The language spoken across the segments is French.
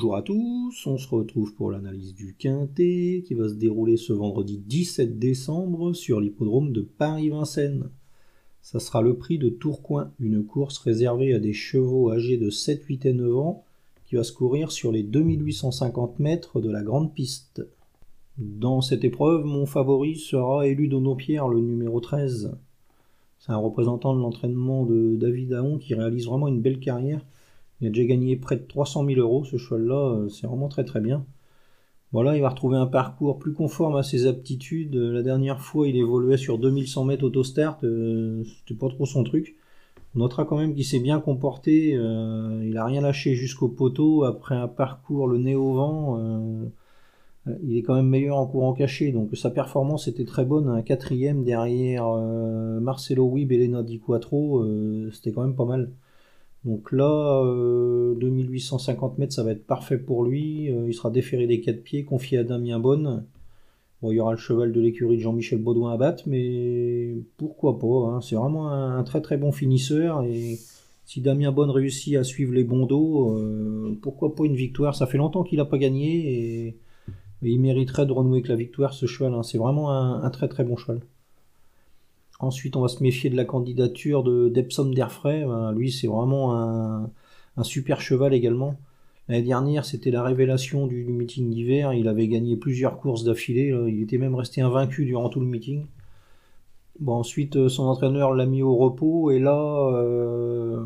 Bonjour à tous, on se retrouve pour l'analyse du Quintet qui va se dérouler ce vendredi 17 décembre sur l'hippodrome de Paris-Vincennes. Ça sera le prix de Tourcoing, une course réservée à des chevaux âgés de 7, 8 et 9 ans qui va se courir sur les 2850 mètres de la grande piste. Dans cette épreuve, mon favori sera élu le numéro 13. C'est un représentant de l'entraînement de David Aon qui réalise vraiment une belle carrière il a déjà gagné près de 300 000 euros, ce cheval-là, euh, c'est vraiment très très bien. Voilà, il va retrouver un parcours plus conforme à ses aptitudes. Euh, la dernière fois, il évoluait sur 2100 mètres autostart, euh, c'était pas trop son truc. On notera quand même qu'il s'est bien comporté, il a rien lâché jusqu'au poteau après un parcours le nez au vent. il est quand même meilleur en courant caché, donc sa performance était très bonne. Un quatrième derrière Marcelo Wib et Lena Di Quattro, c'était quand même pas mal. Donc là, 2850 euh, mètres, ça va être parfait pour lui. Euh, il sera déféré des quatre pieds, confié à Damien Bonne. Bon, il y aura le cheval de l'écurie de Jean-Michel Baudouin à battre, mais pourquoi pas hein. C'est vraiment un, très très bon finisseur. Et si Damien Bonne réussit à suivre les bons dos, euh, pourquoi pas une victoire Ça fait longtemps qu'il n'a pas gagné et, il mériterait de renouer avec la victoire ce cheval. Hein. C'est vraiment un très très bon cheval. Ensuite, on va se méfier de la candidature de d'Epsom Derfray. Ben, lui, c'est vraiment un, super cheval également. L'année dernière, c'était la révélation du, meeting d'hiver. Il avait gagné plusieurs courses d'affilée. Il était même resté invaincu durant tout le meeting. Bon, ensuite, euh, son entraîneur l'a mis au repos. Et là, euh,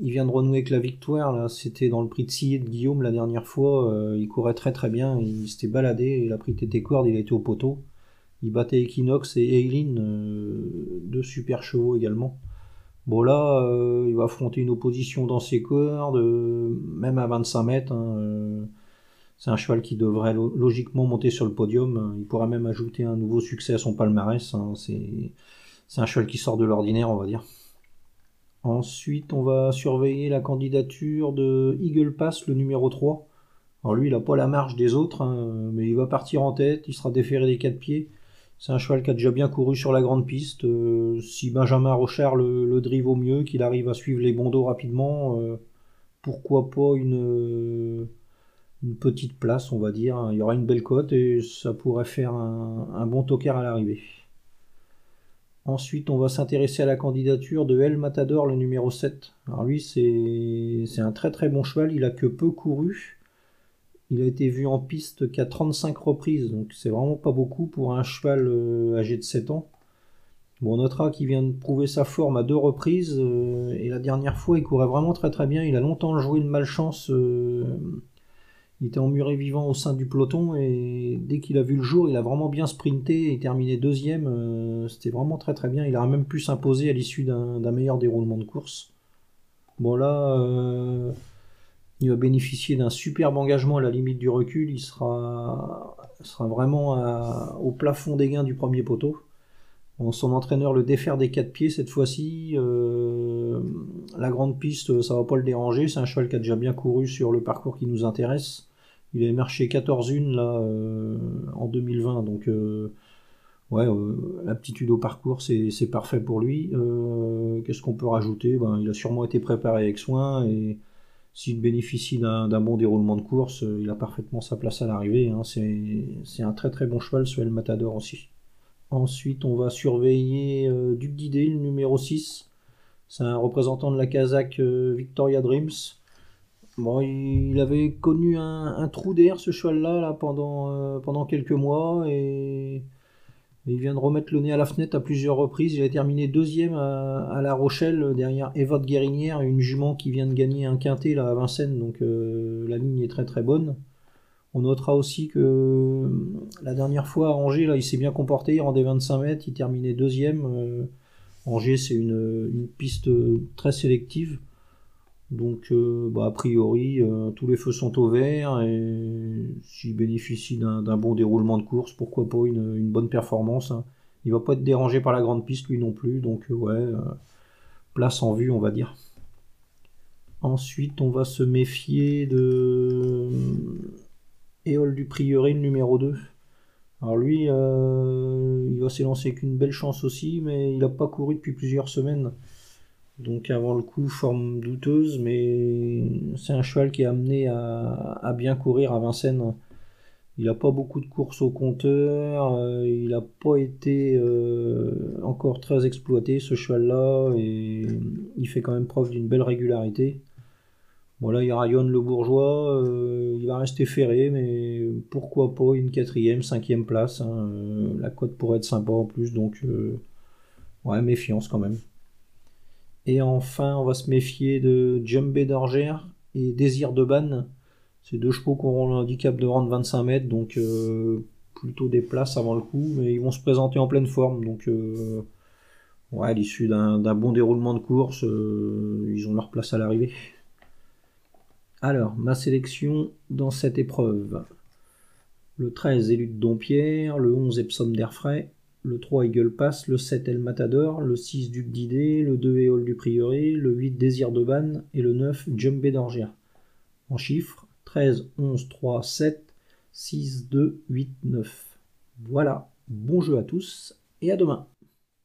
il vient de renouer avec la victoire. C'était dans le prix de Sillé de Guillaume la dernière fois. Euh, il courait très très bien. Il s'était baladé. Il a pris tété corde. Il a été au poteau. Il battait Equinox et Eileen, euh, deux super chevaux également. Bon là, euh, il va affronter une opposition dans ses cordes, euh, même à 25 mètres. Hein, c'est un cheval qui devrait logiquement monter sur le podium. Il pourra même ajouter un nouveau succès à son palmarès. Hein. C'est, un cheval qui sort de l'ordinaire, on va dire. Ensuite, on va surveiller la candidature de Eagle Pass, le numéro 3. Alors lui, il n'a pas la marge des autres, hein, mais il va partir en tête, il sera déféré des quatre pieds. C'est un cheval qui a déjà bien couru sur la grande piste. Euh, si Benjamin Rochard le, drive au mieux, qu'il arrive à suivre les bandeaux rapidement, euh, pourquoi pas une, une petite place, on va dire. Il y aura une belle cote et ça pourrait faire un, bon toker à l'arrivée. Ensuite, on va s'intéresser à la candidature de El Matador, le numéro 7. Alors lui, c'est un très très bon cheval, il a que peu couru. Il a été vu en piste qu'à 35 reprises, donc c'est vraiment pas beaucoup pour un cheval euh, âgé de 7 ans. Bon, on notera qu'il vient de prouver sa forme à deux reprises, euh, et la dernière fois il courait vraiment très très bien. Il a longtemps joué de malchance, euh, il était emmuré vivant au sein du peloton, et dès qu'il a vu le jour, il a vraiment bien sprinté et terminé deuxième. C'était vraiment très très bien. Il a même pu s'imposer à l'issue d'un meilleur déroulement de course. Bon là il va bénéficier d'un superbe engagement à la limite du recul. Il sera, vraiment au plafond des gains du premier poteau. son entraîneur le défaire des quatre pieds cette fois-ci. Euh, la grande piste, ça va pas le déranger. C'est un cheval qui a déjà bien couru sur le parcours qui nous intéresse. Il a marché 14-1 là euh, en 2020. Donc euh, ouais, l'aptitude au parcours, c'est parfait pour lui. Qu'est-ce qu'on peut rajouter? Ben, Il a sûrement été préparé avec soin et s'il bénéficie d'un bon déroulement de course, euh, il a parfaitement sa place à l'arrivée. Hein. C'est un très très bon cheval, ce El Matador aussi. Ensuite, on va surveiller euh, Duc d'Idée, le numéro 6. C'est un représentant de la Kazakh euh, Victoria Dreams. Bon, il avait connu un, trou d'air, ce cheval-là, là, pendant, pendant quelques mois, et il vient de remettre le nez à la fenêtre à plusieurs reprises. Il a terminé deuxième à, La Rochelle derrière Eva de Guérinière, une jument qui vient de gagner un quintet là, à Vincennes. Donc euh, la ligne est très très bonne. On notera aussi que euh, la dernière fois à Angers, là, il s'est bien comporté. Il rendait 25 mètres, il terminait deuxième. Euh, Angers, c'est une, piste très sélective. Donc, euh, bah, a priori, euh, tous les feux sont au vert et s'il bénéficie d'un bon déroulement de course, pourquoi pas une, bonne performance. Hein. Il va pas être dérangé par la grande piste lui non plus, donc euh, ouais, place en vue, on va dire. Ensuite, on va se méfier de Éole du Prieuré, le numéro 2. Alors lui, il va s'élancer avec une belle chance aussi, mais il n'a pas couru depuis plusieurs semaines. Donc avant le coup, forme douteuse, mais c'est un cheval qui est amené à, bien courir à Vincennes. Il n'a pas beaucoup de courses au compteur, euh, il n'a pas été euh, encore très exploité ce cheval-là, et il fait quand même preuve d'une belle régularité. Bon là il rayonne le bourgeois, euh, il va rester ferré, mais pourquoi pas une quatrième, cinquième place. Hein, la cote pourrait être sympa en plus, donc ouais, méfiance quand même. Et enfin, on va se méfier de Jumbé d'Orgère et Désir de Ban. C'est deux chevaux qui auront le handicap de rendre 25 mètres, donc euh, plutôt des places avant le coup, mais ils vont se présenter en pleine forme. Donc, euh, à l'issue d'un bon déroulement de course, euh, ils ont leur place à l'arrivée. Alors, ma sélection dans cette épreuve. Le 13, Élu de Dompierre, le 11, Epsom d'Airfray, le 3 Eagle Pass, le 7 El Matador, le 6 Duc d'Idée, le 2 Éole du Prieuré, le 8 Désir de Ban et le 9 Jumbé d'Orgia. En chiffres, 13, 11, 3, 7, 6, 2, 8, 9. Voilà, bon jeu à tous et à demain.